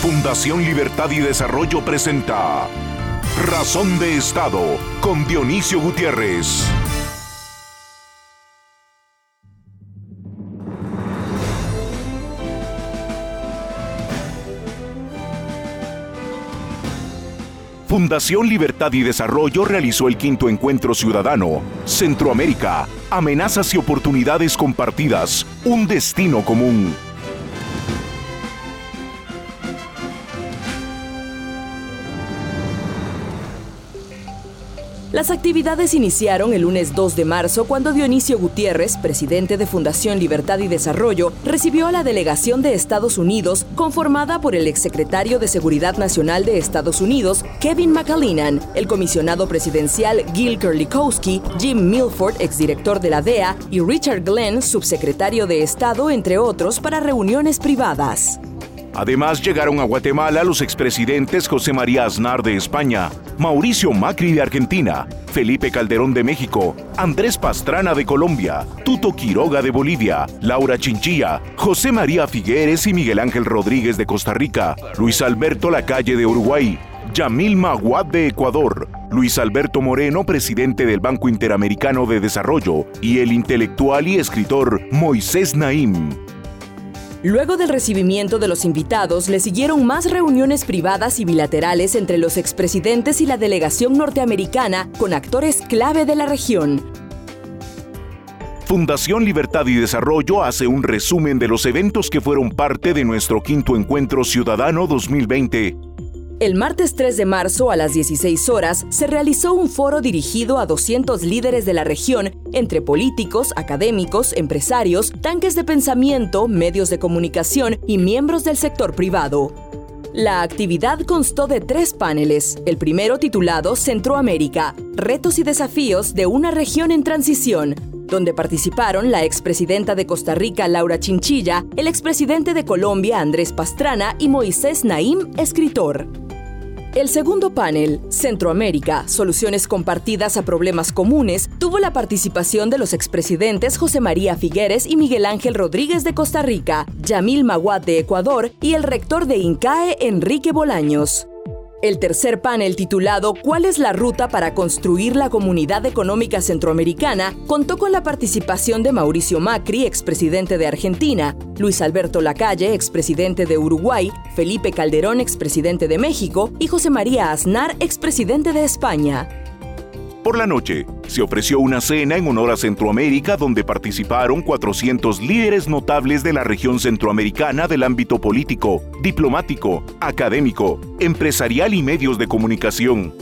Fundación Libertad y Desarrollo presenta Razón de Estado con Dionisio Gutiérrez. Fundación Libertad y Desarrollo realizó el quinto encuentro ciudadano, Centroamérica, amenazas y oportunidades compartidas, un destino común Las actividades iniciaron el lunes 2 de marzo cuando Dionisio Gutiérrez, presidente de Fundación Libertad y Desarrollo, recibió a la delegación de Estados Unidos conformada por el exsecretario de Seguridad Nacional de Estados Unidos, Kevin McAleenan, el comisionado presidencial Gil Kerlikowski, Jim Milford, exdirector de la DEA, y Richard Glenn, subsecretario de Estado, entre otros, para reuniones privadas. Además llegaron a Guatemala los expresidentes José María Aznar de España, Mauricio Macri de Argentina, Felipe Calderón de México, Andrés Pastrana de Colombia, Tuto Quiroga de Bolivia, Laura Chinchilla, José María Figueres y Miguel Ángel Rodríguez de Costa Rica, Luis Alberto Lacalle de Uruguay, Yamil Maguad de Ecuador, Luis Alberto Moreno, presidente del Banco Interamericano de Desarrollo, y el intelectual y escritor Moisés Naim. Luego del recibimiento de los invitados, le siguieron más reuniones privadas y bilaterales entre los expresidentes y la delegación norteamericana con actores clave de la región. Fundación Libertad y Desarrollo hace un resumen de los eventos que fueron parte de nuestro quinto encuentro ciudadano 2020 el martes 3 de marzo a las 16 horas se realizó un foro dirigido a 200 líderes de la región, entre políticos, académicos, empresarios, tanques de pensamiento, medios de comunicación y miembros del sector privado. La actividad constó de tres paneles, el primero titulado Centroamérica, Retos y Desafíos de una región en transición, donde participaron la expresidenta de Costa Rica, Laura Chinchilla, el expresidente de Colombia, Andrés Pastrana, y Moisés Naim, escritor. El segundo panel, Centroamérica, Soluciones Compartidas a Problemas Comunes, tuvo la participación de los expresidentes José María Figueres y Miguel Ángel Rodríguez de Costa Rica, Yamil Maguad de Ecuador y el rector de INCAE, Enrique Bolaños. El tercer panel titulado ¿Cuál es la ruta para construir la comunidad económica centroamericana? contó con la participación de Mauricio Macri, expresidente de Argentina, Luis Alberto Lacalle, expresidente de Uruguay, Felipe Calderón, expresidente de México y José María Aznar, expresidente de España. Por la noche, se ofreció una cena en honor a Centroamérica donde participaron 400 líderes notables de la región centroamericana del ámbito político, diplomático, académico, empresarial y medios de comunicación.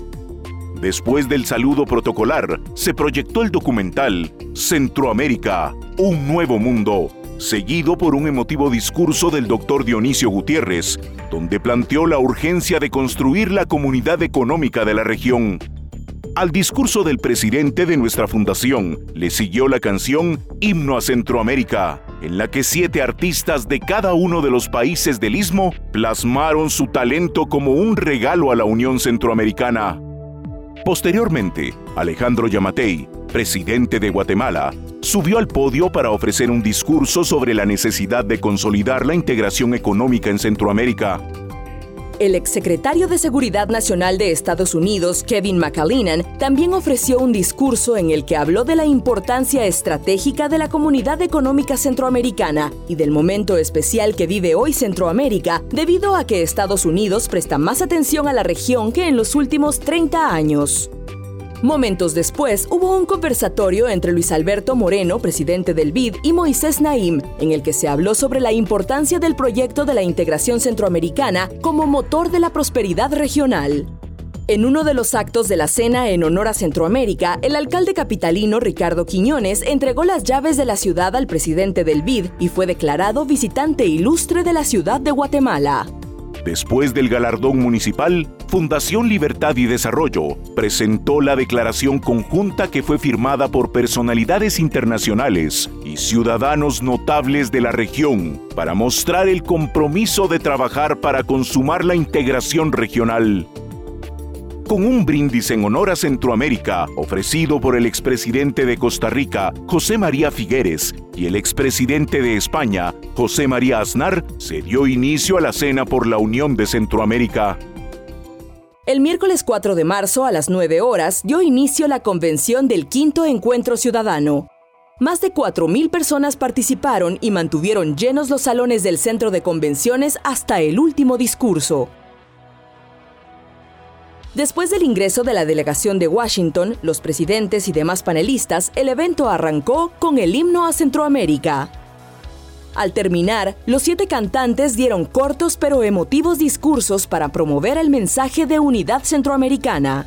Después del saludo protocolar, se proyectó el documental Centroamérica, un nuevo mundo, seguido por un emotivo discurso del doctor Dionisio Gutiérrez, donde planteó la urgencia de construir la comunidad económica de la región al discurso del presidente de nuestra fundación le siguió la canción Himno a Centroamérica, en la que siete artistas de cada uno de los países del istmo plasmaron su talento como un regalo a la Unión Centroamericana. Posteriormente, Alejandro Yamatei, presidente de Guatemala, subió al podio para ofrecer un discurso sobre la necesidad de consolidar la integración económica en Centroamérica el exsecretario de Seguridad Nacional de Estados Unidos, Kevin McAleenan, también ofreció un discurso en el que habló de la importancia estratégica de la comunidad económica centroamericana y del momento especial que vive hoy Centroamérica debido a que Estados Unidos presta más atención a la región que en los últimos 30 años. Momentos después, hubo un conversatorio entre Luis Alberto Moreno, presidente del BID, y Moisés Naim, en el que se habló sobre la importancia del proyecto de la integración centroamericana como motor de la prosperidad regional. En uno de los actos de la cena en honor a Centroamérica, el alcalde capitalino Ricardo Quiñones entregó las llaves de la ciudad al presidente del BID y fue declarado visitante ilustre de la ciudad de Guatemala. Después del galardón municipal, Fundación Libertad y Desarrollo presentó la declaración conjunta que fue firmada por personalidades internacionales y ciudadanos notables de la región para mostrar el compromiso de trabajar para consumar la integración regional. Con un brindis en honor a Centroamérica ofrecido por el expresidente de Costa Rica, José María Figueres, y el expresidente de España, José María Aznar, se dio inicio a la cena por la Unión de Centroamérica. El miércoles 4 de marzo a las 9 horas dio inicio la convención del Quinto Encuentro Ciudadano. Más de 4.000 personas participaron y mantuvieron llenos los salones del centro de convenciones hasta el último discurso. Después del ingreso de la delegación de Washington, los presidentes y demás panelistas, el evento arrancó con el himno a Centroamérica. Al terminar, los siete cantantes dieron cortos pero emotivos discursos para promover el mensaje de unidad centroamericana.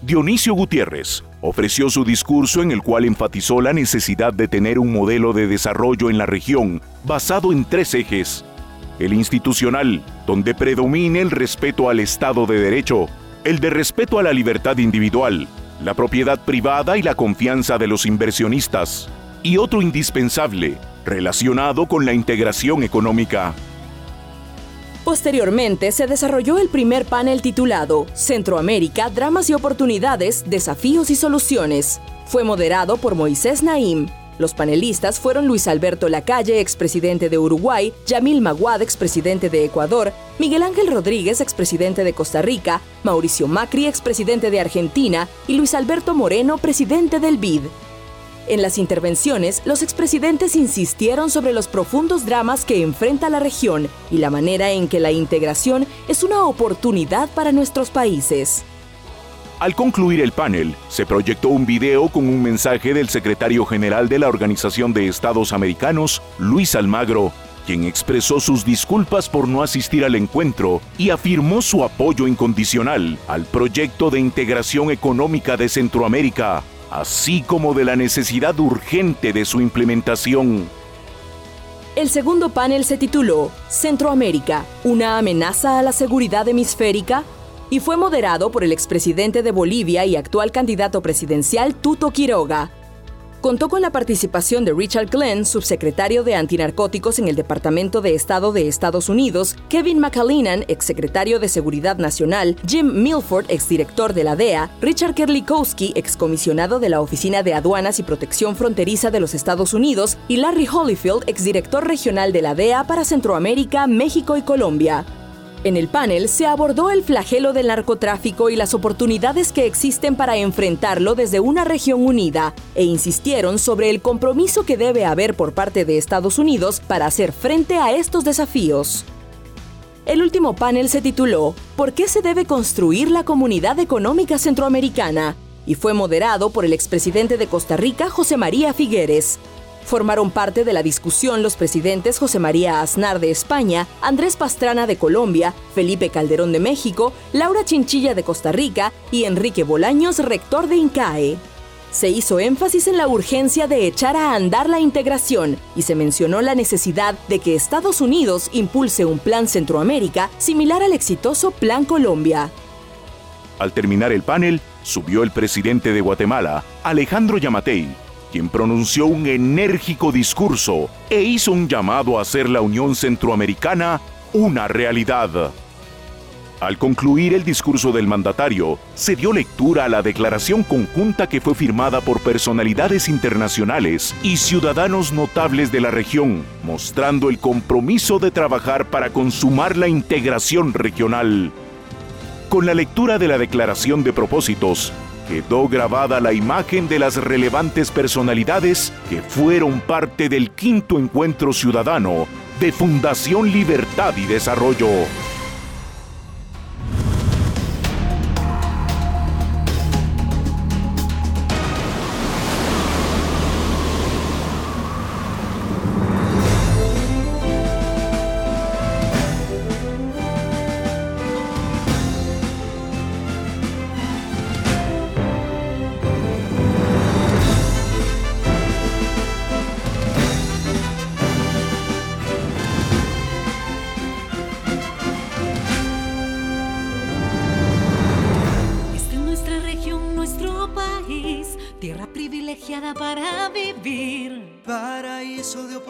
Dionisio Gutiérrez ofreció su discurso en el cual enfatizó la necesidad de tener un modelo de desarrollo en la región basado en tres ejes el institucional, donde predomine el respeto al Estado de Derecho, el de respeto a la libertad individual, la propiedad privada y la confianza de los inversionistas, y otro indispensable, relacionado con la integración económica. Posteriormente se desarrolló el primer panel titulado Centroamérica, Dramas y Oportunidades, Desafíos y Soluciones. Fue moderado por Moisés Naim, los panelistas fueron Luis Alberto Lacalle, expresidente de Uruguay, Yamil Maguad, expresidente de Ecuador, Miguel Ángel Rodríguez, expresidente de Costa Rica, Mauricio Macri, expresidente de Argentina, y Luis Alberto Moreno, presidente del BID. En las intervenciones, los expresidentes insistieron sobre los profundos dramas que enfrenta la región y la manera en que la integración es una oportunidad para nuestros países. Al concluir el panel, se proyectó un video con un mensaje del secretario general de la Organización de Estados Americanos, Luis Almagro, quien expresó sus disculpas por no asistir al encuentro y afirmó su apoyo incondicional al proyecto de integración económica de Centroamérica, así como de la necesidad urgente de su implementación. El segundo panel se tituló Centroamérica, una amenaza a la seguridad hemisférica y fue moderado por el expresidente de Bolivia y actual candidato presidencial Tuto Quiroga. Contó con la participación de Richard Glenn, subsecretario de Antinarcóticos en el Departamento de Estado de Estados Unidos, Kevin McAleenan, exsecretario de Seguridad Nacional, Jim Milford, exdirector de la DEA, Richard Kerlikowski, excomisionado de la Oficina de Aduanas y Protección Fronteriza de los Estados Unidos, y Larry Holyfield, exdirector regional de la DEA para Centroamérica, México y Colombia. En el panel se abordó el flagelo del narcotráfico y las oportunidades que existen para enfrentarlo desde una región unida, e insistieron sobre el compromiso que debe haber por parte de Estados Unidos para hacer frente a estos desafíos. El último panel se tituló ¿Por qué se debe construir la Comunidad Económica Centroamericana? y fue moderado por el expresidente de Costa Rica, José María Figueres. Formaron parte de la discusión los presidentes José María Aznar de España, Andrés Pastrana de Colombia, Felipe Calderón de México, Laura Chinchilla de Costa Rica y Enrique Bolaños, rector de INCAE. Se hizo énfasis en la urgencia de echar a andar la integración y se mencionó la necesidad de que Estados Unidos impulse un plan Centroamérica similar al exitoso Plan Colombia. Al terminar el panel, subió el presidente de Guatemala, Alejandro Yamatei, quien pronunció un enérgico discurso e hizo un llamado a hacer la Unión Centroamericana una realidad. Al concluir el discurso del mandatario, se dio lectura a la declaración conjunta que fue firmada por personalidades internacionales y ciudadanos notables de la región, mostrando el compromiso de trabajar para consumar la integración regional. Con la lectura de la declaración de propósitos, quedó grabada la imagen de las relevantes personalidades que fueron parte del quinto encuentro ciudadano de Fundación Libertad y Desarrollo.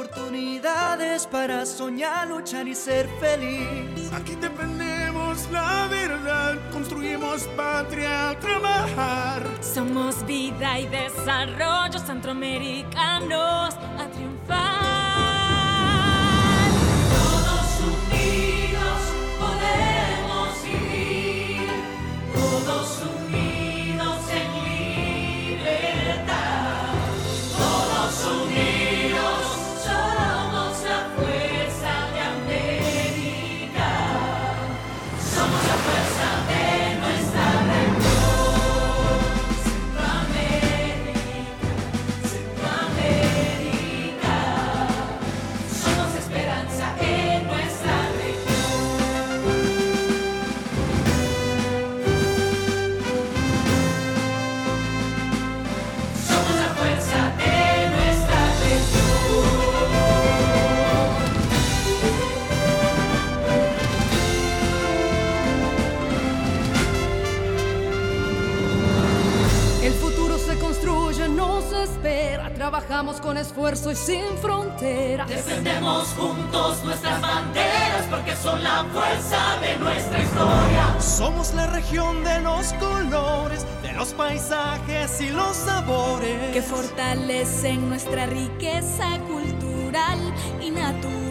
Oportunidades para soñar, luchar y ser feliz. Aquí defendemos la verdad, construimos patria, trabajar. Somos vida y desarrollo centroamericanos a Trabajamos con esfuerzo y sin fronteras. Defendemos juntos nuestras banderas porque son la fuerza de nuestra historia. Somos la región de los colores, de los paisajes y los sabores. Que fortalecen nuestra riqueza cultural y natural.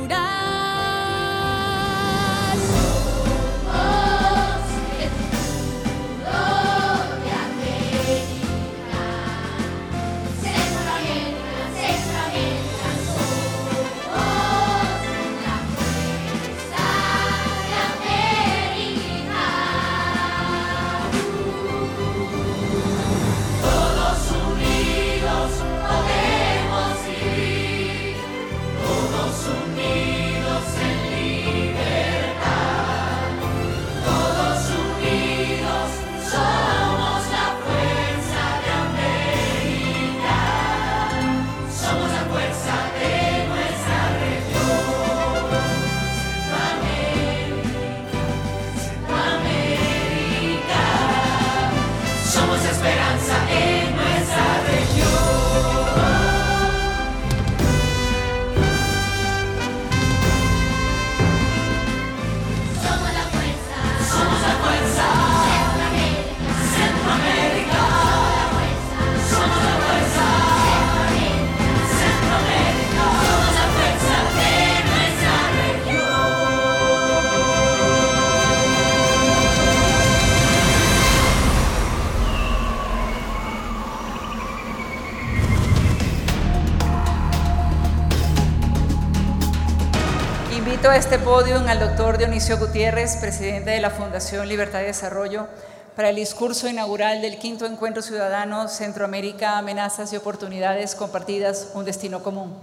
A este podio al doctor Dionisio Gutiérrez, presidente de la Fundación Libertad y Desarrollo, para el discurso inaugural del quinto Encuentro Ciudadano Centroamérica, Amenazas y Oportunidades Compartidas, un Destino Común.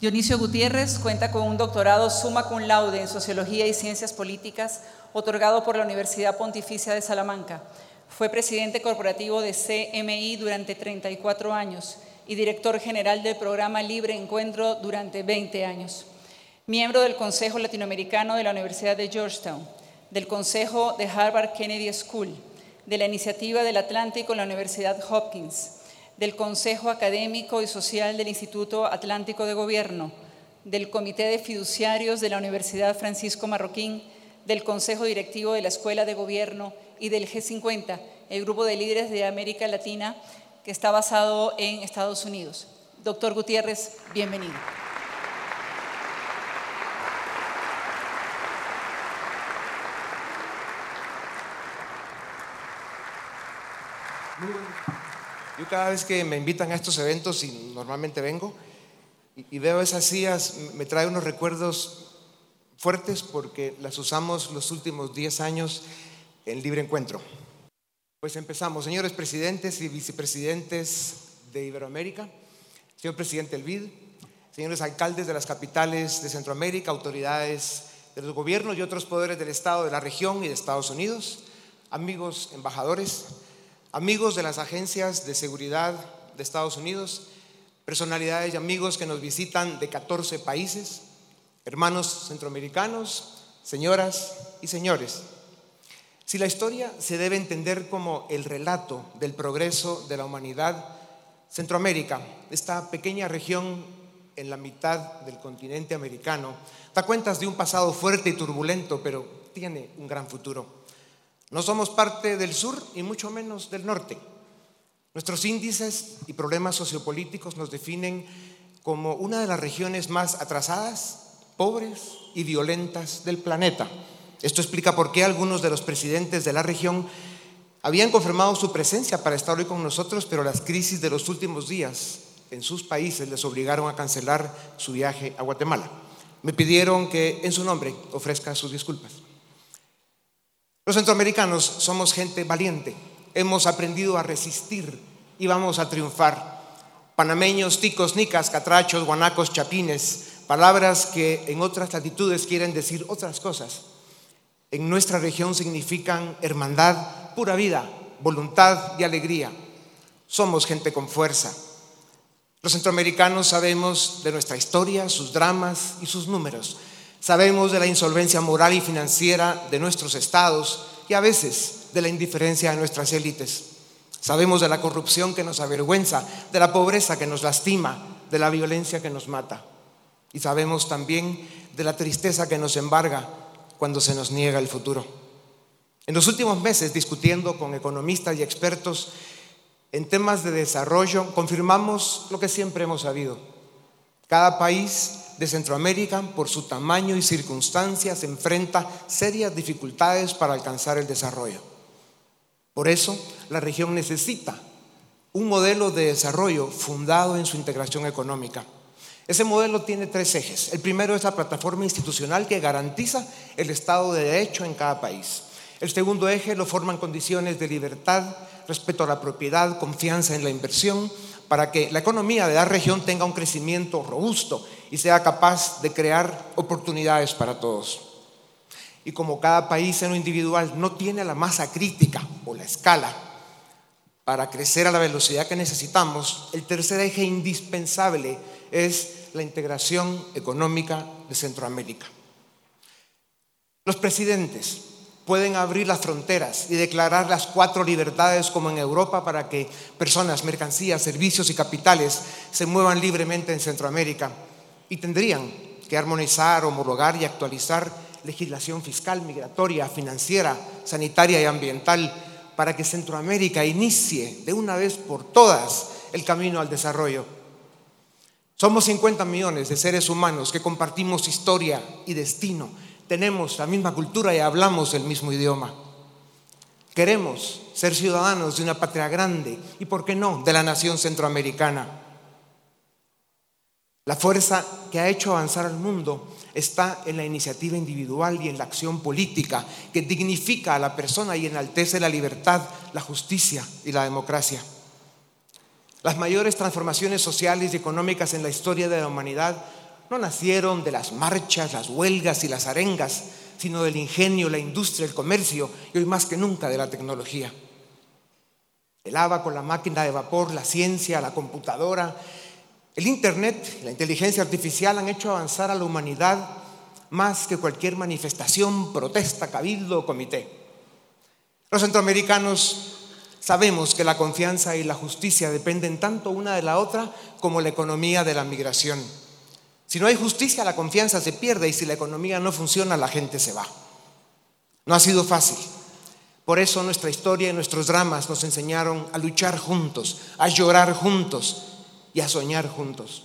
Dionisio Gutiérrez cuenta con un doctorado summa cum laude en Sociología y Ciencias Políticas, otorgado por la Universidad Pontificia de Salamanca. Fue presidente corporativo de CMI durante 34 años y director general del programa Libre Encuentro durante 20 años miembro del Consejo Latinoamericano de la Universidad de Georgetown, del Consejo de Harvard Kennedy School, de la Iniciativa del Atlántico en la Universidad Hopkins, del Consejo Académico y Social del Instituto Atlántico de Gobierno, del Comité de Fiduciarios de la Universidad Francisco Marroquín, del Consejo Directivo de la Escuela de Gobierno y del G50, el grupo de líderes de América Latina que está basado en Estados Unidos. Doctor Gutiérrez, bienvenido. Yo cada vez que me invitan a estos eventos, y normalmente vengo, y, veo esas sillas, me trae unos recuerdos fuertes porque las usamos los últimos 10 años en libre encuentro. Pues empezamos, señores presidentes y vicepresidentes de Iberoamérica, señor presidente del BID, señores alcaldes de las capitales de Centroamérica, autoridades de los gobiernos y otros poderes del Estado, de la región y de Estados Unidos, amigos embajadores, amigos de las agencias de seguridad de Estados Unidos, personalidades y amigos que nos visitan de 14 países, hermanos centroamericanos, señoras y señores. Si la historia se debe entender como el relato del progreso de la humanidad, Centroamérica, esta pequeña región en la mitad del continente americano, da cuentas de un pasado fuerte y turbulento, pero tiene un gran futuro. No somos parte del sur y mucho menos del norte. Nuestros índices y problemas sociopolíticos nos definen como una de las regiones más atrasadas, pobres y violentas del planeta. Esto explica por qué algunos de los presidentes de la región habían confirmado su presencia para estar hoy con nosotros, pero las crisis de los últimos días en sus países les obligaron a cancelar su viaje a Guatemala. Me pidieron que en su nombre ofrezca sus disculpas. Los centroamericanos somos gente valiente, hemos aprendido a resistir y vamos a triunfar. Panameños, ticos, nicas, catrachos, guanacos, chapines, palabras que en otras latitudes quieren decir otras cosas. En nuestra región significan hermandad, pura vida, voluntad y alegría. Somos gente con fuerza. Los centroamericanos sabemos de nuestra historia, sus dramas y sus números. Sabemos de la insolvencia moral y financiera de nuestros estados y a veces de la indiferencia de nuestras élites. Sabemos de la corrupción que nos avergüenza, de la pobreza que nos lastima, de la violencia que nos mata. Y sabemos también de la tristeza que nos embarga cuando se nos niega el futuro. En los últimos meses, discutiendo con economistas y expertos en temas de desarrollo, confirmamos lo que siempre hemos sabido. Cada país de Centroamérica, por su tamaño y circunstancias, enfrenta serias dificultades para alcanzar el desarrollo. Por eso, la región necesita un modelo de desarrollo fundado en su integración económica. Ese modelo tiene tres ejes. El primero es la plataforma institucional que garantiza el Estado de Derecho en cada país. El segundo eje lo forman condiciones de libertad, respeto a la propiedad, confianza en la inversión, para que la economía de la región tenga un crecimiento robusto y sea capaz de crear oportunidades para todos. Y como cada país en lo individual no tiene la masa crítica o la escala para crecer a la velocidad que necesitamos, el tercer eje indispensable es la integración económica de Centroamérica. Los presidentes pueden abrir las fronteras y declarar las cuatro libertades como en Europa para que personas, mercancías, servicios y capitales se muevan libremente en Centroamérica y tendrían que armonizar, homologar y actualizar legislación fiscal, migratoria, financiera, sanitaria y ambiental para que Centroamérica inicie de una vez por todas el camino al desarrollo. Somos 50 millones de seres humanos que compartimos historia y destino, tenemos la misma cultura y hablamos el mismo idioma. Queremos ser ciudadanos de una patria grande y, ¿por qué no?, de la nación centroamericana. La fuerza que ha hecho avanzar al mundo está en la iniciativa individual y en la acción política que dignifica a la persona y enaltece la libertad, la justicia y la democracia. Las mayores transformaciones sociales y económicas en la historia de la humanidad no nacieron de las marchas, las huelgas y las arengas, sino del ingenio, la industria, el comercio y hoy más que nunca de la tecnología. El con la máquina de vapor, la ciencia, la computadora, el Internet, la inteligencia artificial han hecho avanzar a la humanidad más que cualquier manifestación, protesta, cabildo o comité. Los centroamericanos sabemos que la confianza y la justicia dependen tanto una de la otra como la economía de la migración. Si no hay justicia, la confianza se pierde y si la economía no funciona, la gente se va. No ha sido fácil. Por eso nuestra historia y nuestros dramas nos enseñaron a luchar juntos, a llorar juntos, y a soñar juntos.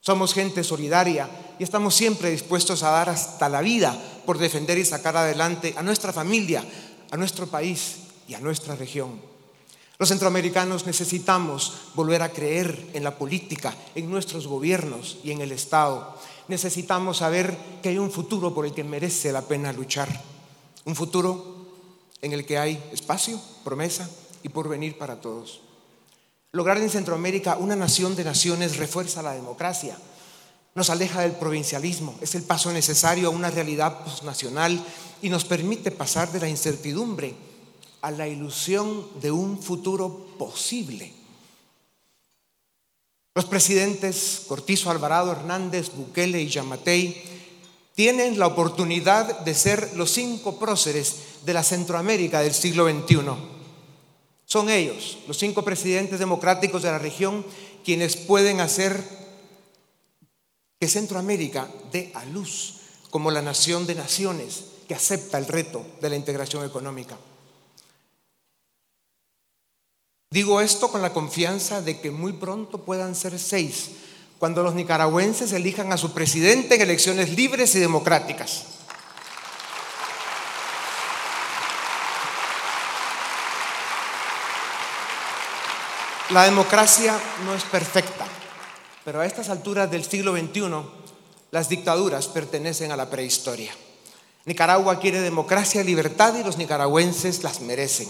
Somos gente solidaria y estamos siempre dispuestos a dar hasta la vida por defender y sacar adelante a nuestra familia, a nuestro país y a nuestra región. Los centroamericanos necesitamos volver a creer en la política, en nuestros gobiernos y en el Estado. Necesitamos saber que hay un futuro por el que merece la pena luchar. Un futuro en el que hay espacio, promesa y porvenir para todos. Lograr en Centroamérica una nación de naciones refuerza la democracia, nos aleja del provincialismo, es el paso necesario a una realidad nacional y nos permite pasar de la incertidumbre a la ilusión de un futuro posible. Los presidentes Cortizo Alvarado, Hernández, Bukele y Yamatei tienen la oportunidad de ser los cinco próceres de la Centroamérica del siglo XXI. Son ellos, los cinco presidentes democráticos de la región, quienes pueden hacer que Centroamérica dé a luz como la nación de naciones que acepta el reto de la integración económica. Digo esto con la confianza de que muy pronto puedan ser seis, cuando los nicaragüenses elijan a su presidente en elecciones libres y democráticas. La democracia no es perfecta, pero a estas alturas del siglo XXI las dictaduras pertenecen a la prehistoria. Nicaragua quiere democracia libertad y los nicaragüenses las merecen.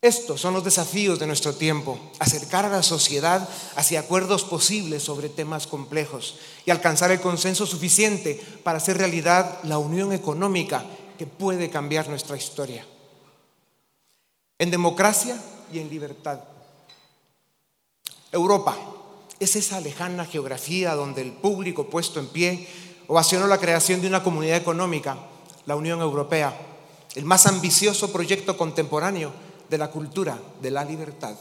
Estos son los desafíos de nuestro tiempo, acercar a la sociedad hacia acuerdos posibles sobre temas complejos y alcanzar el consenso suficiente para hacer realidad la unión económica que puede cambiar nuestra historia. En democracia y en libertad. Europa es esa lejana geografía donde el público puesto en pie ovacionó la creación de una comunidad económica, la Unión Europea, el más ambicioso proyecto contemporáneo de la cultura de la libertad.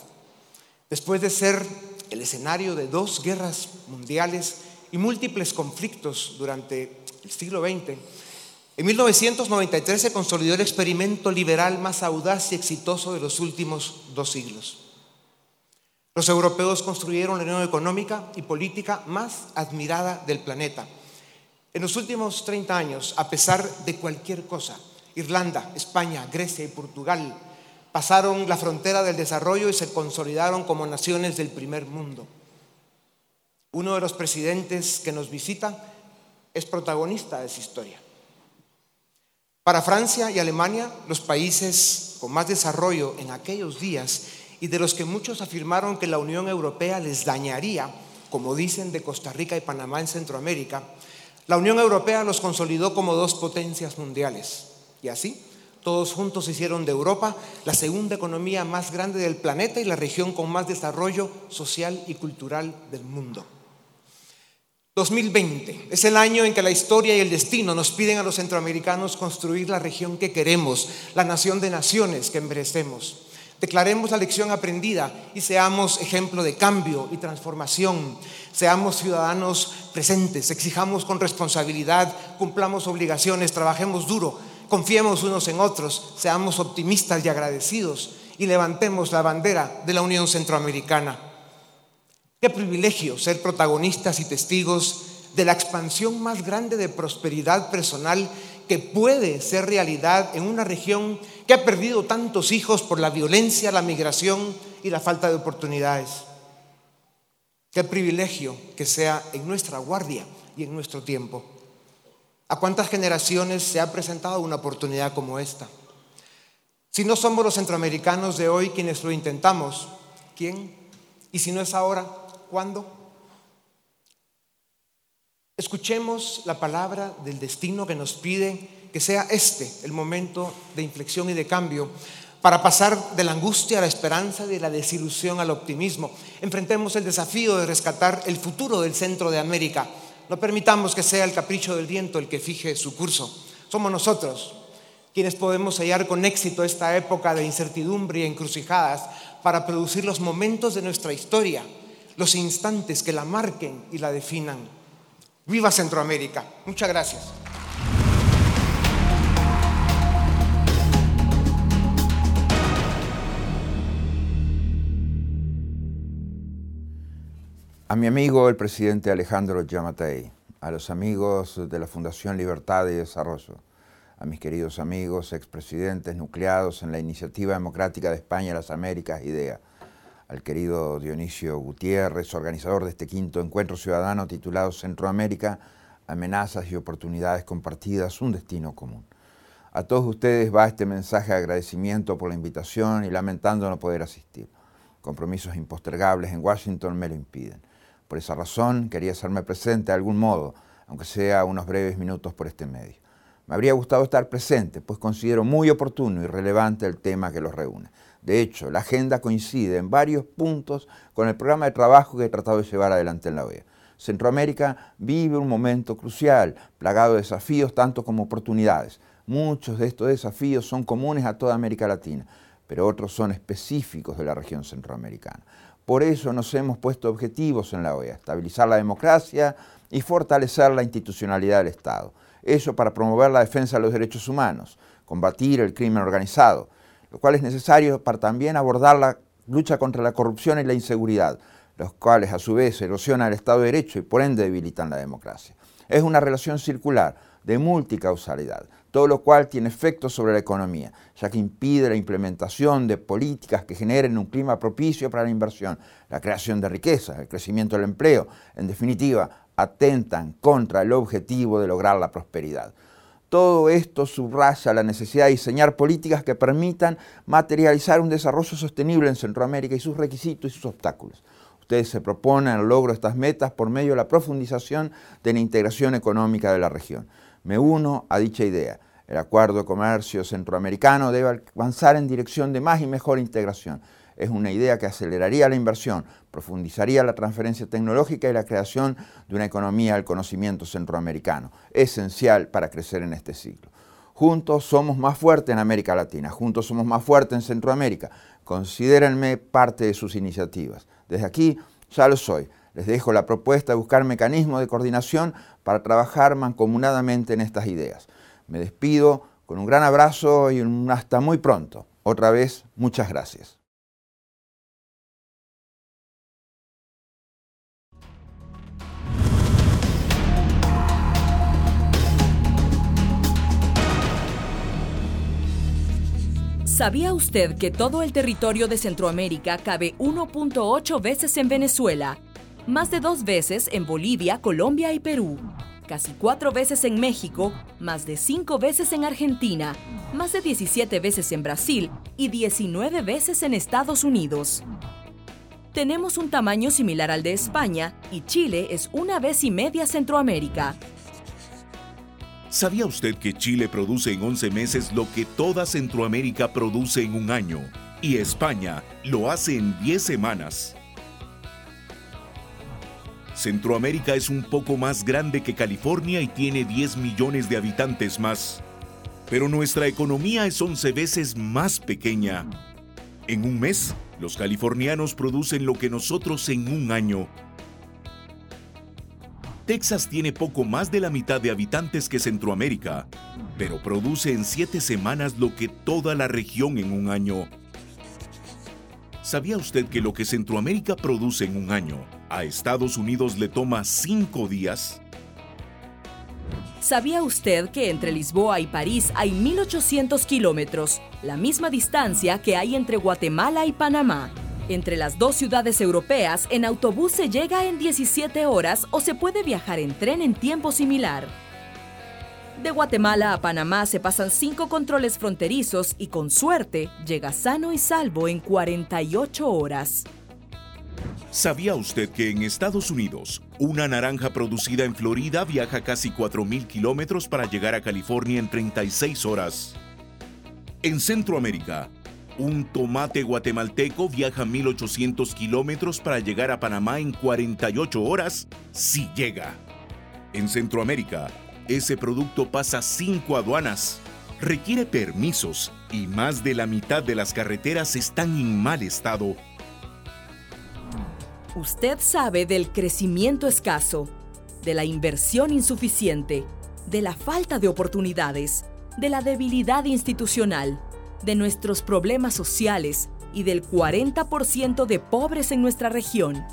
Después de ser el escenario de dos guerras mundiales y múltiples conflictos durante el siglo XX, en 1993 se consolidó el experimento liberal más audaz y exitoso de los últimos dos siglos. Los europeos construyeron la unión económica y política más admirada del planeta. En los últimos 30 años, a pesar de cualquier cosa, Irlanda, España, Grecia y Portugal pasaron la frontera del desarrollo y se consolidaron como naciones del primer mundo. Uno de los presidentes que nos visita es protagonista de esa historia. Para Francia y Alemania, los países con más desarrollo en aquellos días y de los que muchos afirmaron que la Unión Europea les dañaría, como dicen de Costa Rica y Panamá en Centroamérica, la Unión Europea los consolidó como dos potencias mundiales. Y así, todos juntos hicieron de Europa la segunda economía más grande del planeta y la región con más desarrollo social y cultural del mundo. 2020 es el año en que la historia y el destino nos piden a los centroamericanos construir la región que queremos, la nación de naciones que merecemos. Declaremos la lección aprendida y seamos ejemplo de cambio y transformación. Seamos ciudadanos presentes, exijamos con responsabilidad, cumplamos obligaciones, trabajemos duro confiemos unos en otros, seamos optimistas y agradecidos y levantemos la bandera de la Unión Centroamericana. Qué privilegio ser protagonistas y testigos de la expansión más grande de prosperidad personal que puede ser realidad en una región que ha perdido tantos hijos por la violencia, la migración y la falta de oportunidades. Qué privilegio que sea en nuestra guardia y en nuestro tiempo. ¿A cuántas generaciones se ha presentado una oportunidad como esta? Si no somos los centroamericanos de hoy quienes lo intentamos, ¿quién? Y si no es ahora, ¿cuándo? Escuchemos la palabra del destino que nos pide que sea este el momento de inflexión y de cambio para pasar de la angustia a la esperanza, de la desilusión al optimismo. Enfrentemos el desafío de rescatar el futuro del centro de América no permitamos que sea el capricho del viento el que fije su curso. Somos nosotros quienes podemos hallar con éxito esta época de incertidumbre y encrucijadas para producir los momentos de nuestra historia, los instantes que la marquen y la definan. Viva Centroamérica. Muchas gracias. A mi amigo el presidente Alejandro Yamatei, a los amigos de la Fundación Libertad y Desarrollo, a mis queridos amigos expresidentes nucleados en la Iniciativa Democrática de España las Américas, IDEA, al querido Dionisio Gutiérrez, organizador de este quinto encuentro ciudadano titulado Centroamérica, amenazas y oportunidades compartidas, un destino común. A todos ustedes va este mensaje de agradecimiento por la invitación y lamentando no poder asistir. Compromisos impostergables en Washington me lo impiden. Por esa razón quería hacerme presente de algún modo, aunque sea unos breves minutos por este medio. Me habría gustado estar presente, pues considero muy oportuno y relevante el tema que los reúne. De hecho, la agenda coincide en varios puntos con el programa de trabajo que he tratado de llevar adelante en la OEA. Centroamérica vive un momento crucial, plagado de desafíos tanto como oportunidades. Muchos de estos desafíos son comunes a toda América Latina, pero otros son específicos de la región centroamericana. Por eso nos hemos puesto objetivos en la OEA, estabilizar la democracia y fortalecer la institucionalidad del Estado. Eso para promover la defensa de los derechos humanos, combatir el crimen organizado, lo cual es necesario para también abordar la lucha contra la corrupción y la inseguridad, los cuales a su vez erosionan el Estado de Derecho y por ende debilitan la democracia. Es una relación circular de multicausalidad, todo lo cual tiene efectos sobre la economía, ya que impide la implementación de políticas que generen un clima propicio para la inversión, la creación de riqueza, el crecimiento del empleo, en definitiva, atentan contra el objetivo de lograr la prosperidad. Todo esto subraya la necesidad de diseñar políticas que permitan materializar un desarrollo sostenible en Centroamérica y sus requisitos y sus obstáculos. Ustedes se proponen el logro de estas metas por medio de la profundización de la integración económica de la región. Me uno a dicha idea. El acuerdo de comercio centroamericano debe avanzar en dirección de más y mejor integración es una idea que aceleraría la inversión, profundizaría la transferencia tecnológica y la creación de una economía del conocimiento centroamericano, esencial para crecer en este siglo. Juntos somos más fuertes en América Latina, juntos somos más fuertes en Centroamérica. Considérenme parte de sus iniciativas. Desde aquí ya lo soy. Les dejo la propuesta de buscar mecanismos de coordinación para trabajar mancomunadamente en estas ideas. Me despido con un gran abrazo y un hasta muy pronto. Otra vez, muchas gracias. ¿Sabía usted que todo el territorio de Centroamérica cabe 1.8 veces en Venezuela, más de dos veces en Bolivia, Colombia y Perú, casi cuatro veces en México, más de cinco veces en Argentina, más de 17 veces en Brasil y 19 veces en Estados Unidos? Tenemos un tamaño similar al de España y Chile es una vez y media Centroamérica. ¿Sabía usted que Chile produce en 11 meses lo que toda Centroamérica produce en un año? Y España lo hace en 10 semanas. Centroamérica es un poco más grande que California y tiene 10 millones de habitantes más. Pero nuestra economía es 11 veces más pequeña. En un mes, los californianos producen lo que nosotros en un año Texas tiene poco más de la mitad de habitantes que Centroamérica, pero produce en siete semanas lo que toda la región en un año. ¿Sabía usted que lo que Centroamérica produce en un año, a Estados Unidos le toma cinco días? ¿Sabía usted que entre Lisboa y París hay 1.800 kilómetros, la misma distancia que hay entre Guatemala y Panamá? Entre las dos ciudades europeas, en autobús se llega en 17 horas o se puede viajar en tren en tiempo similar. De Guatemala a Panamá se pasan cinco controles fronterizos y con suerte llega sano y salvo en 48 horas. ¿Sabía usted que en Estados Unidos, una naranja producida en Florida viaja casi 4.000 kilómetros para llegar a California en 36 horas? En Centroamérica, un tomate guatemalteco viaja 1800 kilómetros para llegar a Panamá en 48 horas, si llega. En Centroamérica, ese producto pasa cinco aduanas, requiere permisos y más de la mitad de las carreteras están en mal estado. Usted sabe del crecimiento escaso, de la inversión insuficiente, de la falta de oportunidades, de la debilidad institucional de nuestros problemas sociales y del 40% de pobres en nuestra región.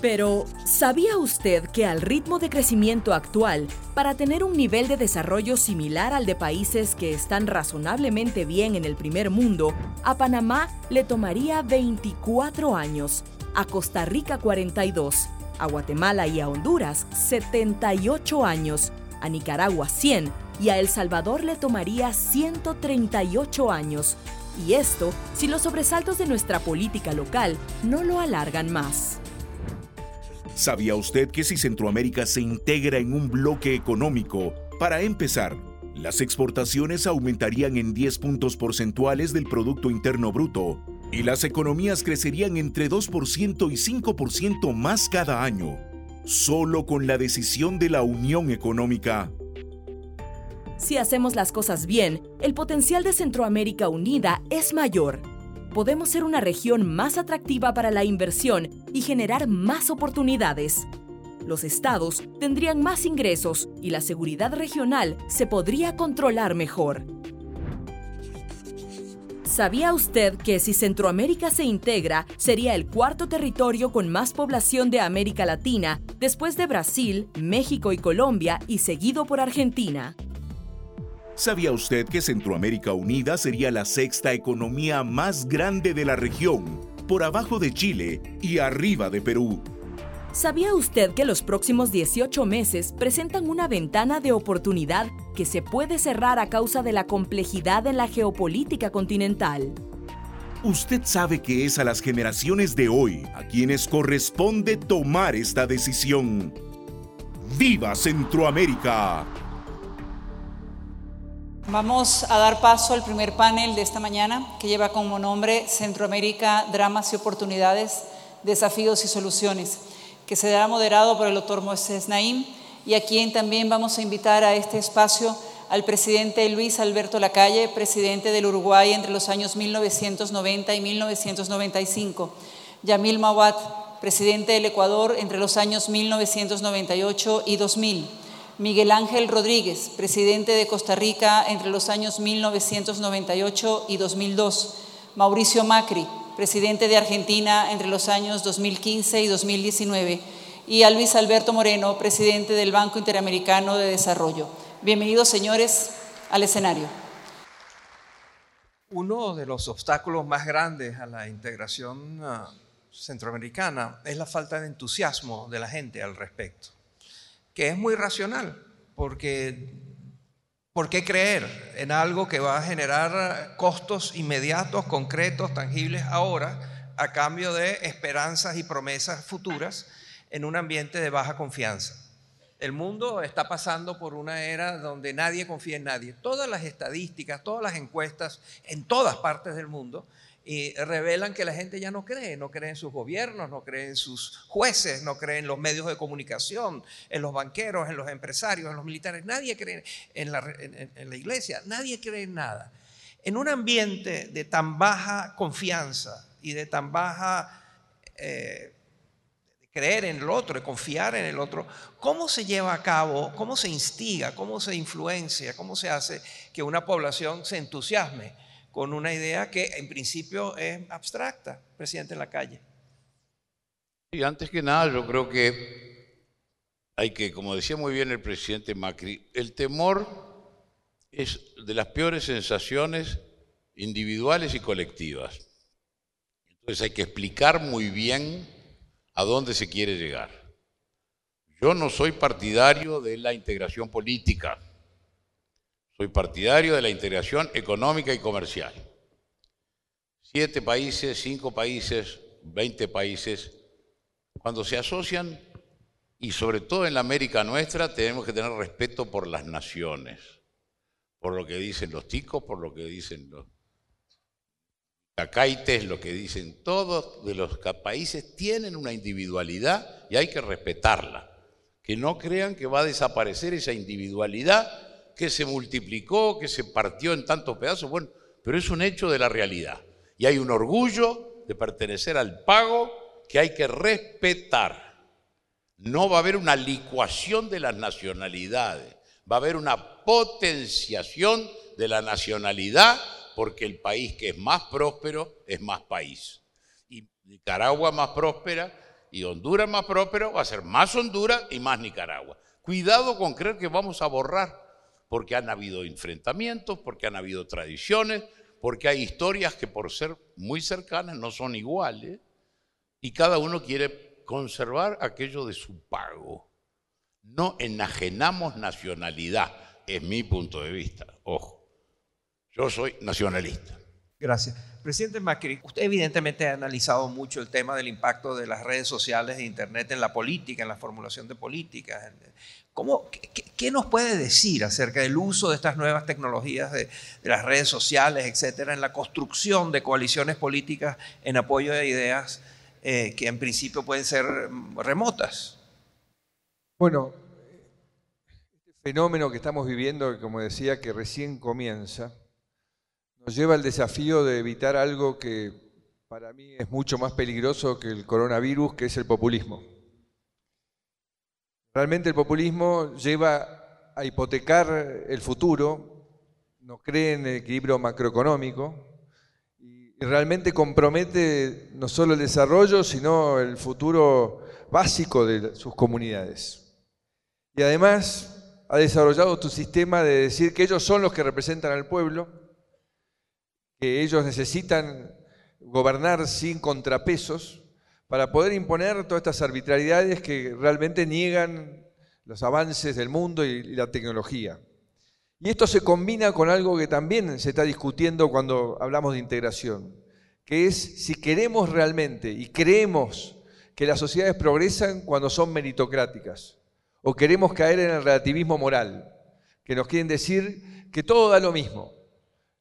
Pero, ¿sabía usted que al ritmo de crecimiento actual, para tener un nivel de desarrollo similar al de países que están razonablemente bien en el primer mundo, a Panamá le tomaría 24 años, a Costa Rica 42, a Guatemala y a Honduras 78 años, a Nicaragua 100 y a El Salvador le tomaría 138 años. Y esto si los sobresaltos de nuestra política local no lo alargan más. ¿Sabía usted que si Centroamérica se integra en un bloque económico, para empezar, las exportaciones aumentarían en 10 puntos porcentuales del Producto Interno Bruto y las economías crecerían entre 2% y 5% más cada año, solo con la decisión de la Unión Económica si hacemos las cosas bien, el potencial de Centroamérica Unida es mayor. Podemos ser una región más atractiva para la inversión y generar más oportunidades. los estados tendrían más ingresos y la seguridad regional se podría controlar mejor. ¿Sabía usted que si Centroamérica se integra, sería el cuarto territorio con más población de América Latina, después de Brasil, México y Colombia, y seguido por Argentina? ¿Sabía usted que Centroamérica Unida sería la sexta economía más grande de la región, por abajo de Chile y arriba de Perú? ¿Sabía usted que los próximos 18 meses presentan una ventana de oportunidad que se puede cerrar a causa de la complejidad en la geopolítica continental? Usted sabe que es a las generaciones de hoy a quienes corresponde tomar esta decisión. ¡Viva Centroamérica! Vamos a dar paso al primer panel de esta mañana que lleva como nombre Centroamérica, Dramas y Oportunidades, Desafíos y Soluciones que será moderado por el doctor Moisés Naim. Y a quien también vamos a invitar a este espacio al presidente Luis Alberto Lacalle, presidente del Uruguay entre los años 1990 y 1995, Yamil Mawat, presidente del Ecuador entre los años 1998 y 2000, Miguel Ángel Rodríguez, presidente de Costa Rica entre los años 1998 y 2002, Mauricio Macri, presidente de Argentina entre los años 2015 y 2019, y a Luis Alberto Moreno, presidente del Banco Interamericano de Desarrollo. Bienvenidos, señores, al escenario. Uno de los obstáculos más grandes a la integración ah, centroamericana es la falta de entusiasmo de la gente al respecto, que es muy racional, porque ¿Por qué creer en algo que va a generar costos inmediatos, concretos, tangibles ahora, a cambio de esperanzas y promesas futuras en un ambiente de baja confianza? El mundo está pasando por una era donde nadie confía en nadie. Todas las estadísticas, todas las encuestas en todas partes del mundo y revelan que la gente ya no cree, no cree en sus gobiernos, no cree en sus jueces, no cree en los medios de comunicación, en los banqueros, en los empresarios, en los militares, nadie cree en la, en, la iglesia, nadie cree en nada. En un ambiente de tan baja confianza y de tan baja eh, creer en el otro, confiar en el otro, ¿cómo se lleva a cabo, cómo se instiga, cómo se influencia, cómo se hace que una población se entusiasme? Con una idea que en principio es abstracta, presidente en la calle. Y antes que nada, yo creo que hay que, como decía muy bien el presidente Macri, el temor es de las peores sensaciones individuales y colectivas. Entonces hay que explicar muy bien a dónde se quiere llegar. Yo no soy partidario de la integración política. Soy partidario de la integración económica y comercial. Siete países, cinco países, veinte países, cuando se asocian, y sobre todo en la América nuestra, tenemos que tener respeto por las naciones, por lo que dicen los ticos, por lo que dicen los cacaites, lo que dicen todos de los países, tienen una individualidad y hay que respetarla. Que no crean que va a desaparecer esa individualidad que se multiplicó, que se partió en tantos pedazos, bueno, pero es un hecho de la realidad. Y hay un orgullo de pertenecer al pago que hay que respetar. No va a haber una licuación de las nacionalidades, va a haber una potenciación de la nacionalidad porque el país que es más próspero es más país. Y Nicaragua más próspera y Honduras más próspero va a ser más Honduras y más Nicaragua. Cuidado con creer que vamos a borrar porque han habido enfrentamientos, porque han habido tradiciones, porque hay historias que por ser muy cercanas no son iguales y cada uno quiere conservar aquello de su pago. No enajenamos nacionalidad, es mi punto de vista, ojo. Yo soy nacionalista. Gracias. Presidente Macri, usted evidentemente ha analizado mucho el tema del impacto de las redes sociales e Internet en la política, en la formulación de políticas. ¿Cómo, qué, nos puede decir acerca del uso de estas nuevas tecnologías de, las redes sociales, etcétera, en la construcción de coaliciones políticas en apoyo de ideas eh, que en principio pueden ser remotas? Bueno, este fenómeno que estamos viviendo, como decía, que recién comienza, nos lleva al desafío de evitar algo que para mí es mucho más peligroso que el coronavirus, que es el populismo. Realmente el populismo lleva a hipotecar el futuro, no cree en el equilibrio macroeconómico y realmente compromete no solo el desarrollo, sino el futuro básico de sus comunidades. Y además ha desarrollado tu sistema de decir que ellos son los que representan al pueblo, que ellos necesitan gobernar sin contrapesos para poder imponer todas estas arbitrariedades que realmente niegan los avances del mundo y la tecnología. Y esto se combina con algo que también se está discutiendo cuando hablamos de integración, que es si queremos realmente y creemos que las sociedades progresan cuando son meritocráticas o queremos caer en el relativismo moral, que nos quieren decir que todo da lo mismo,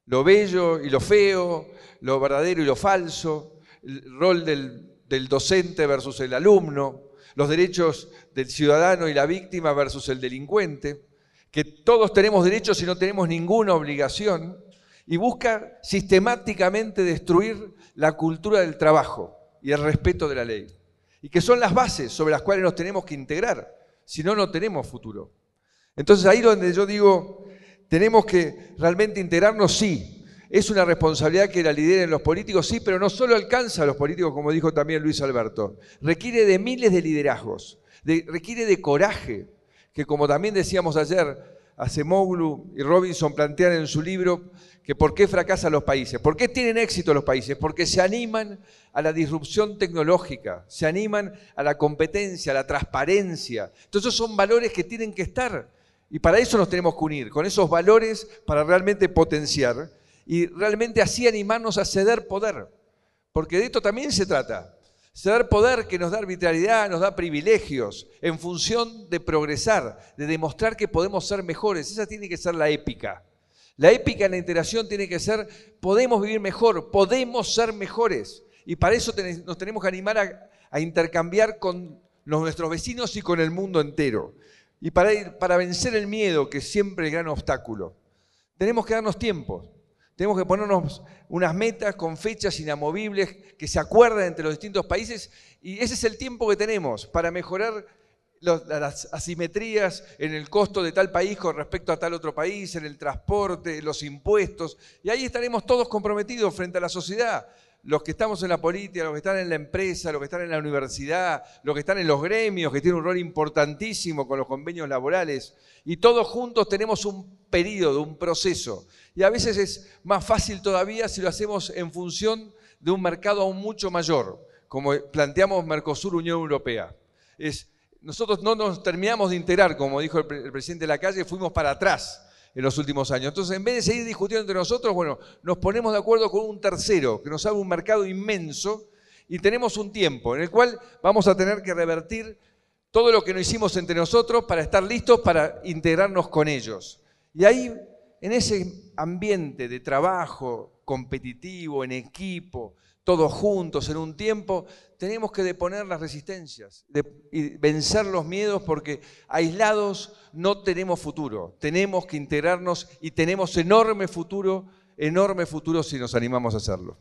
lo bello y lo feo, lo verdadero y lo falso, el rol del, del docente versus el alumno, los derechos del ciudadano y la víctima versus el delincuente, que todos tenemos derechos y no tenemos ninguna obligación, y busca sistemáticamente destruir la cultura del trabajo y el respeto de la ley, y que son las bases sobre las cuales nos tenemos que integrar si no, no tenemos futuro. Entonces ahí donde yo digo, tenemos que realmente integrarnos, sí. Es una responsabilidad que la lideren los políticos, sí, pero no solo alcanza a los políticos, como dijo también Luis Alberto. Requiere de miles de liderazgos, requiere de coraje, que como también decíamos ayer, Acemoglu y Robinson plantean en su libro que por qué fracasan los países, por qué tienen éxito los países, porque se animan a la disrupción tecnológica, se animan a la competencia, a la transparencia. Entonces son valores que tienen que estar y para eso nos tenemos que unir, con esos valores para realmente potenciar y realmente así animarnos a ceder poder, porque de esto también se trata. Ceder poder que nos da arbitrariedad, nos da privilegios, en función de progresar, de demostrar que podemos ser mejores. Esa tiene que ser la épica. La épica en la integración tiene que ser, podemos vivir mejor, podemos ser mejores. Y para eso nos tenemos que animar a, intercambiar con nuestros vecinos y con el mundo entero. Y para, para vencer el miedo, que es siempre el gran obstáculo, tenemos que darnos tiempo. Tenemos que ponernos unas metas con fechas inamovibles que se acuerden entre los distintos países y ese es el tiempo que tenemos para mejorar las asimetrías en el costo de tal país con respecto a tal otro país, en el transporte, los impuestos. Y ahí estaremos todos comprometidos frente a la sociedad. Los que estamos en la política, los que están en la empresa, los que están en la universidad, los que están en los gremios, que tienen un rol importantísimo con los convenios laborales. Y todos juntos tenemos un periodo, un proceso. Y a veces es más fácil todavía si lo hacemos en función de un mercado aún mucho mayor, como planteamos Mercosur, Unión Europea. Es nosotros no nos terminamos de integrar, como dijo el, presidente de la calle, fuimos para atrás en los últimos años. Entonces, en vez de seguir discutiendo entre nosotros, bueno, nos ponemos de acuerdo con un tercero que nos abre un mercado inmenso y tenemos un tiempo en el cual vamos a tener que revertir todo lo que no hicimos entre nosotros para estar listos para integrarnos con ellos. Y ahí, en ese ambiente de trabajo competitivo, en equipo, todos juntos en un tiempo, tenemos que deponer las resistencias y vencer los miedos porque aislados no tenemos futuro. Tenemos que integrarnos y tenemos enorme futuro, enorme futuro si nos animamos a hacerlo.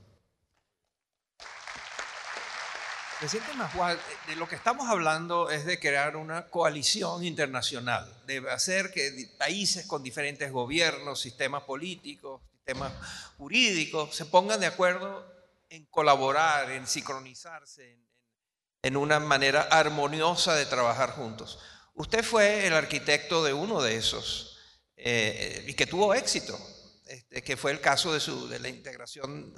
Presidente Majual, de lo que estamos hablando es de crear una coalición internacional, de hacer que países con diferentes gobiernos, sistemas políticos, sistemas jurídicos se pongan de acuerdo en colaborar, en sincronizarse, en, una manera armoniosa de trabajar juntos. Usted fue el arquitecto de uno de esos eh, y que tuvo éxito, este, que fue el caso de, su, de la integración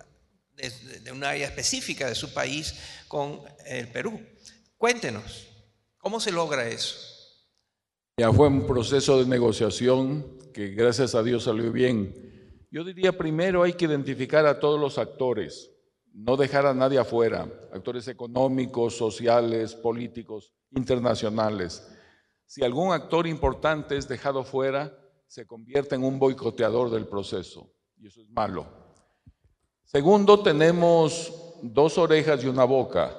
de, una área específica de su país con el Perú. Cuéntenos, ¿cómo se logra eso? Ya fue un proceso de negociación que gracias a Dios salió bien. Yo diría primero hay que identificar a todos los actores no dejar a nadie afuera, actores económicos, sociales, políticos, internacionales. Si algún actor importante es dejado fuera, se convierte en un boicoteador del proceso, y eso es malo. Segundo, tenemos dos orejas y una boca.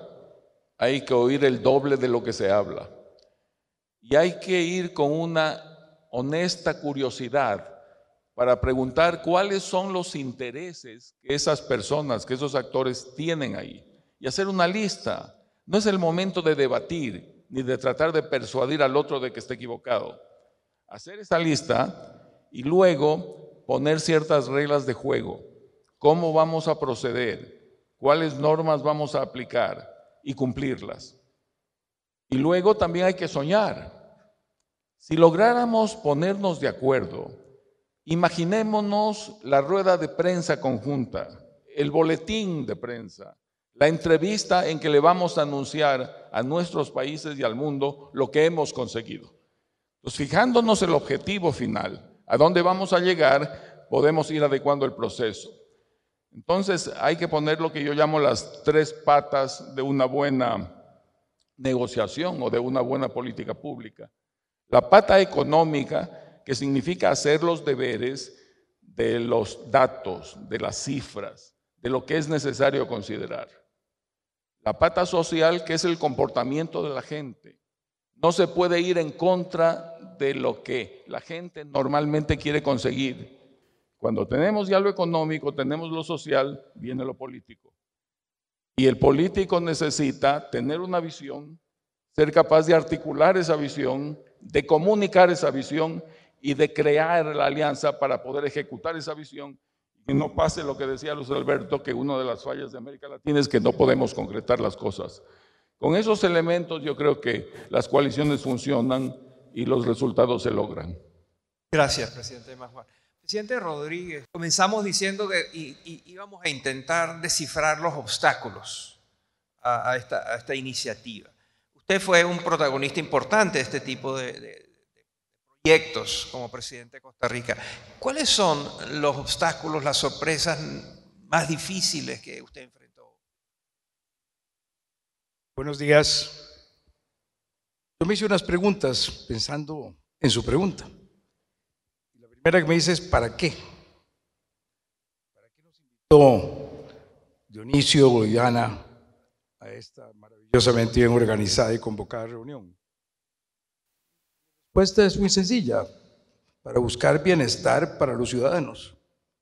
Hay que oír el doble de lo que se habla. Y hay que ir con una honesta curiosidad para preguntar cuáles son los intereses que esas personas, que esos actores tienen ahí y hacer una lista. No es el momento de debatir, ni de tratar de persuadir al otro de que esté equivocado. Hacer esa lista y luego poner ciertas reglas de juego. ¿Cómo vamos a proceder? ¿Cuáles normas vamos a aplicar? Y cumplirlas. Y luego también hay que soñar. Si lográramos ponernos de acuerdo, imaginémonos la rueda de prensa conjunta, el boletín de prensa, la entrevista en que le vamos a anunciar a nuestros países y al mundo lo que hemos conseguido. Pues fijándonos el objetivo final, a dónde vamos a llegar, podemos ir adecuando el proceso. Entonces hay que poner lo que yo llamo las tres patas de una buena negociación o de una buena política pública. La pata económica, que significa hacer los deberes de los datos, de las cifras, de lo que es necesario considerar. La pata social, que es el comportamiento de la gente. No se puede ir en contra de lo que la gente normalmente quiere conseguir. Cuando tenemos ya lo económico, tenemos lo social, viene lo político. Y el político necesita tener una visión, ser capaz de articular esa visión, de comunicar esa visión y de crear la alianza para poder ejecutar esa visión y no pase lo que decía Luis Alberto, que una de las fallas de América Latina es que no podemos concretar las cosas. Con esos elementos yo creo que las coaliciones funcionan y los resultados se logran. Gracias, presidente Majuan. Presidente Rodríguez, comenzamos diciendo que íbamos a intentar descifrar los obstáculos a, esta, iniciativa. Usted fue un protagonista importante de este tipo de, proyectos como presidente de Costa Rica. ¿Cuáles son los obstáculos, las sorpresas más difíciles que usted enfrentó? Buenos días. Yo me hice unas preguntas pensando en su pregunta primera que me dice es, ¿para qué? ¿Para qué nos invitó Dionisio y Ana a esta maravillosamente bien organizada y convocada reunión? La respuesta es muy sencilla, para buscar bienestar para los ciudadanos,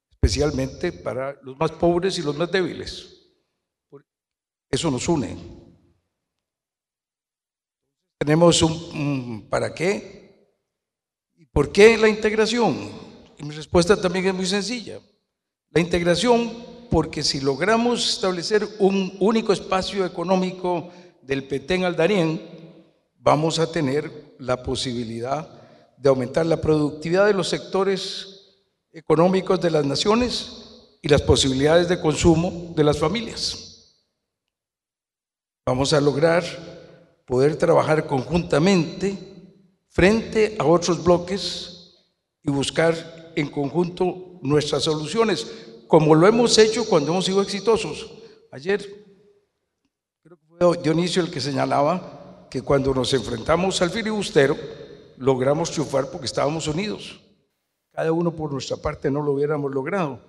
especialmente para los más pobres y los más débiles. Eso nos une. Tenemos un ¿para qué? ¿Por qué la integración? Y mi respuesta también es muy sencilla. La integración porque si logramos establecer un único espacio económico del Petén al Darién, vamos a tener la posibilidad de aumentar la productividad de los sectores económicos de las naciones y las posibilidades de consumo de las familias. Vamos a lograr poder trabajar conjuntamente frente a otros bloques y buscar en conjunto nuestras soluciones, como lo hemos hecho cuando hemos sido exitosos. Ayer, creo que fue Dionisio el que señalaba que cuando nos enfrentamos al filibustero, logramos triunfar porque estábamos unidos. Cada uno por nuestra parte no lo hubiéramos logrado.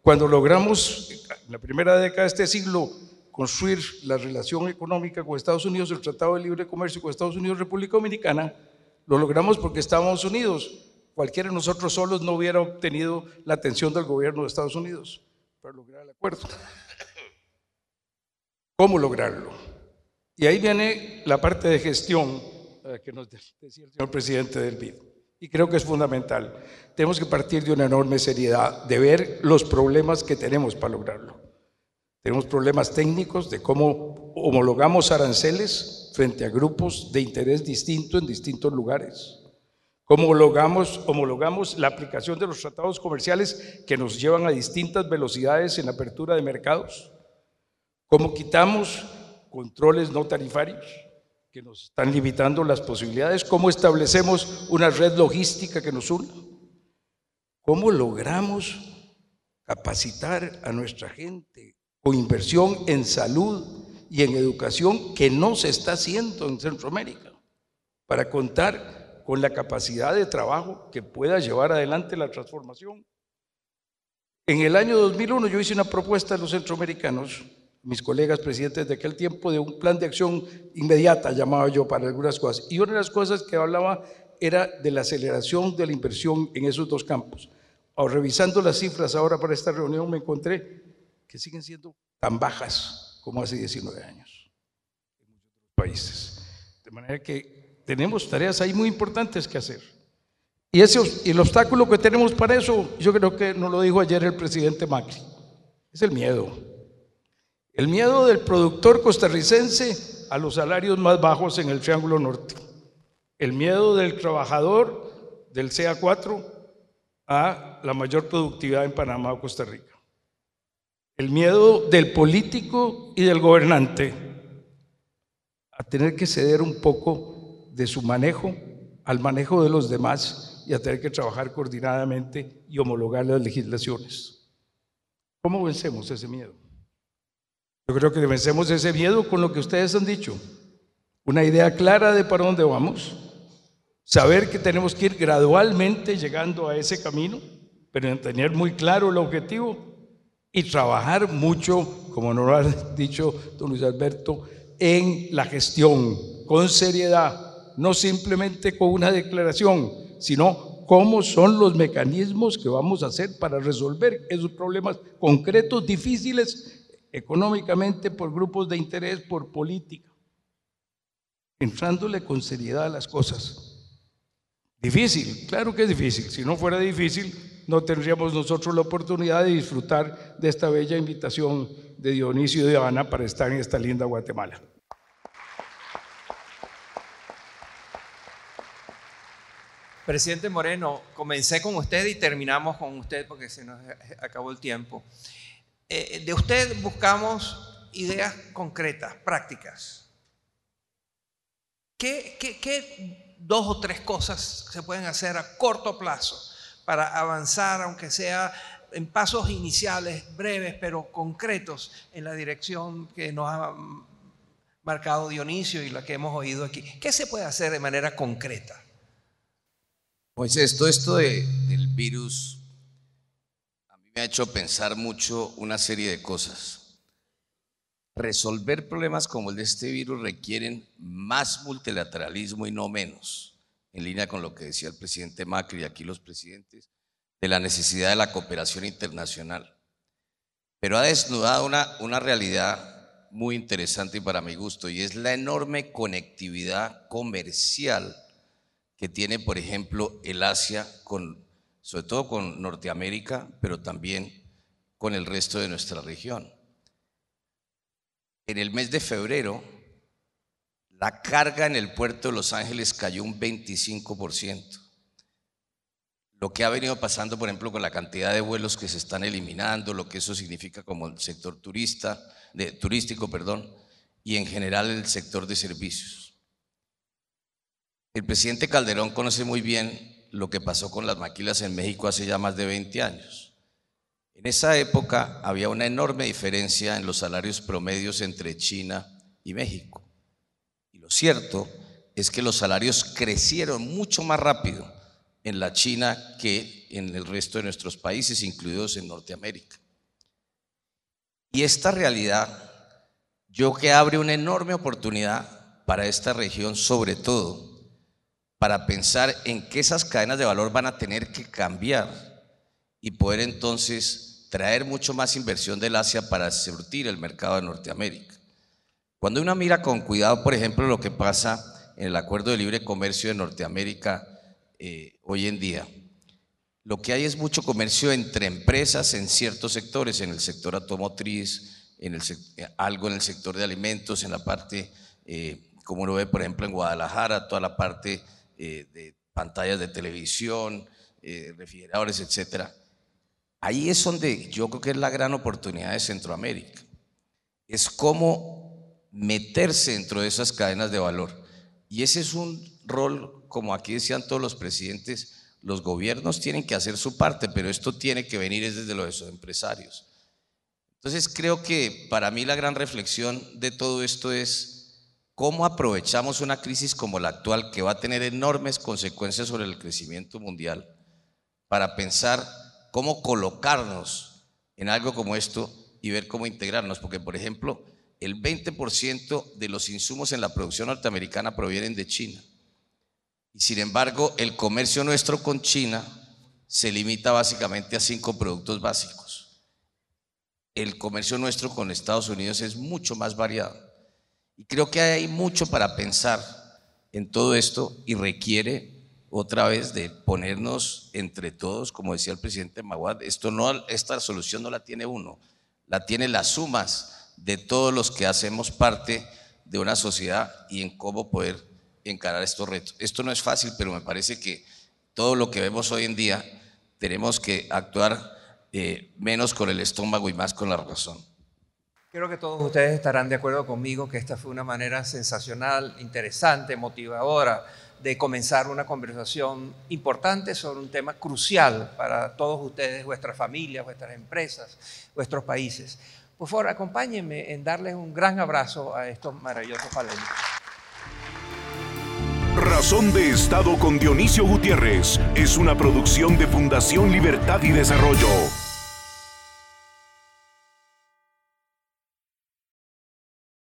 Cuando logramos, en la primera década de este siglo, construir la relación económica con Estados Unidos, el Tratado de Libre Comercio con Estados Unidos, República Dominicana, lo logramos porque estábamos unidos. Cualquiera de nosotros solos no hubiera obtenido la atención del gobierno de Estados Unidos para lograr el acuerdo. ¿Cómo lograrlo? Y ahí viene la parte de gestión eh, que nos decía el señor presidente del BID. Y creo que es fundamental. Tenemos que partir de una enorme seriedad, de ver los problemas que tenemos para lograrlo. Tenemos problemas técnicos de cómo homologamos aranceles frente a grupos de interés distinto en distintos lugares. Cómo homologamos, homologamos la aplicación de los tratados comerciales que nos llevan a distintas velocidades en apertura de mercados. Cómo quitamos controles no tarifarios que nos están limitando las posibilidades. Cómo establecemos una red logística que nos una. Cómo logramos capacitar a nuestra gente con inversión en salud y en educación que no se está haciendo en Centroamérica, para contar con la capacidad de trabajo que pueda llevar adelante la transformación. En el año 2001 yo hice una propuesta a los centroamericanos, mis colegas presidentes de aquel tiempo, de un plan de acción inmediata, llamaba yo, para algunas cosas. Y una de las cosas que hablaba era de la aceleración de la inversión en esos dos campos. Ahora, revisando las cifras ahora para esta reunión me encontré que siguen siendo tan bajas como hace 19 años muchos países. manera que tenemos tareas ahí muy importantes que hacer. Y, ese, el obstáculo que tenemos para eso, yo creo que nos lo dijo ayer el presidente Macri, es el miedo. El miedo del productor costarricense a los salarios más bajos en el Triángulo Norte. El miedo del trabajador del CA4 a la mayor productividad en Panamá o Costa Rica. El miedo del político y del gobernante a tener que ceder un poco de su manejo al manejo de los demás y a tener que trabajar coordinadamente y homologar las legislaciones. ¿Cómo vencemos ese miedo? Yo creo que vencemos ese miedo con lo que ustedes han dicho. Una idea clara de para dónde vamos. Saber que tenemos que ir gradualmente llegando a ese camino, pero tener muy claro el objetivo y trabajar mucho, como nos lo ha dicho don Luis Alberto, en la gestión, con seriedad, no simplemente con una declaración, sino cómo son los mecanismos que vamos a hacer para resolver esos problemas concretos, difíciles económicamente, por grupos de interés, por política, entrándole con seriedad a las cosas. Difícil, claro que es difícil. Si no fuera difícil, no tendríamos nosotros la oportunidad de disfrutar de esta bella invitación de Dionisio de Ana para estar en esta linda Guatemala. Presidente Moreno, comencé con usted y terminamos con usted porque se nos acabó el tiempo. Eh, de usted buscamos ideas concretas, prácticas. ¿Qué, qué dos o tres cosas se pueden hacer a corto plazo para avanzar, aunque sea en pasos iniciales, breves, pero concretos, en la dirección que nos ha marcado Dionisio y la que hemos oído aquí? ¿Qué se puede hacer de manera concreta? Pues esto, esto del virus a mí me ha hecho pensar mucho una serie de cosas. Resolver problemas como el de este virus requieren más multilateralismo y no menos, en línea con lo que decía el presidente Macri y aquí los presidentes, de la necesidad de la cooperación internacional. Pero ha desnudado una, una realidad muy interesante para mi gusto y es la enorme conectividad comercial que tiene, por ejemplo, el Asia, con, sobre todo con Norteamérica, pero también con el resto de nuestra región. En el mes de febrero, la carga en el puerto de Los Ángeles cayó un 25%. Lo que ha venido pasando, por ejemplo, con la cantidad de vuelos que se están eliminando, lo que eso significa como el sector turista, turístico, perdón, y en general el sector de servicios. El presidente Calderón conoce muy bien lo que pasó con las maquilas en México hace ya más de 20 años. En esa época había una enorme diferencia en los salarios promedios entre China y México. Lo cierto es que los salarios crecieron mucho más rápido en la China que en el resto de nuestros países, incluidos en Norteamérica. Y esta realidad, yo que abre una enorme oportunidad para esta región, sobre todo para pensar en que esas cadenas de valor van a tener que cambiar y poder entonces traer mucho más inversión del Asia para surtir el mercado de Norteamérica. Cuando uno mira con cuidado, por ejemplo, lo que pasa en el Acuerdo de Libre Comercio de Norteamérica eh, hoy en día, lo que hay es mucho comercio entre empresas en ciertos sectores, en el sector automotriz, en el, eh, algo en el sector de alimentos, en la parte, eh, como uno ve, por ejemplo, en Guadalajara, toda la parte eh, de pantallas de televisión, eh, refrigeradores, etc. Ahí es donde yo creo que es la gran oportunidad de Centroamérica. Es cómo meterse dentro de esas cadenas de valor. Y ese es un rol, como aquí decían todos los presidentes, los gobiernos tienen que hacer su parte, pero esto tiene que venir desde los empresarios. Entonces creo que para mí la gran reflexión de todo esto es ¿Cómo aprovechamos una crisis como la actual que va a tener enormes consecuencias sobre el crecimiento mundial para pensar cómo colocarnos en algo como esto y ver cómo integrarnos? Porque, por ejemplo, el 20% de los insumos en la producción norteamericana provienen de China. Y sin embargo, el comercio nuestro con China se limita básicamente a cinco productos básicos. El comercio nuestro con Estados Unidos es mucho más variado. Y creo que hay mucho para pensar en todo esto y requiere otra vez de ponernos entre todos, como decía el presidente Maguad, esto no, esta solución no la tiene uno, la tiene las sumas de todos los que hacemos parte de una sociedad y en cómo poder encarar estos retos. Esto no es fácil, pero me parece que todo lo que vemos hoy en día tenemos que actuar eh, menos con el estómago y más con la razón. Creo que todos ustedes estarán de acuerdo conmigo que esta fue una manera sensacional, interesante, motivadora de comenzar una conversación importante sobre un tema crucial para todos ustedes, vuestras familias, vuestras empresas, vuestros países. Por favor, acompáñenme en darles un gran abrazo a estos maravillosos palenques. Razón de Estado con Dionisio Gutiérrez es una producción de Fundación Libertad y Desarrollo.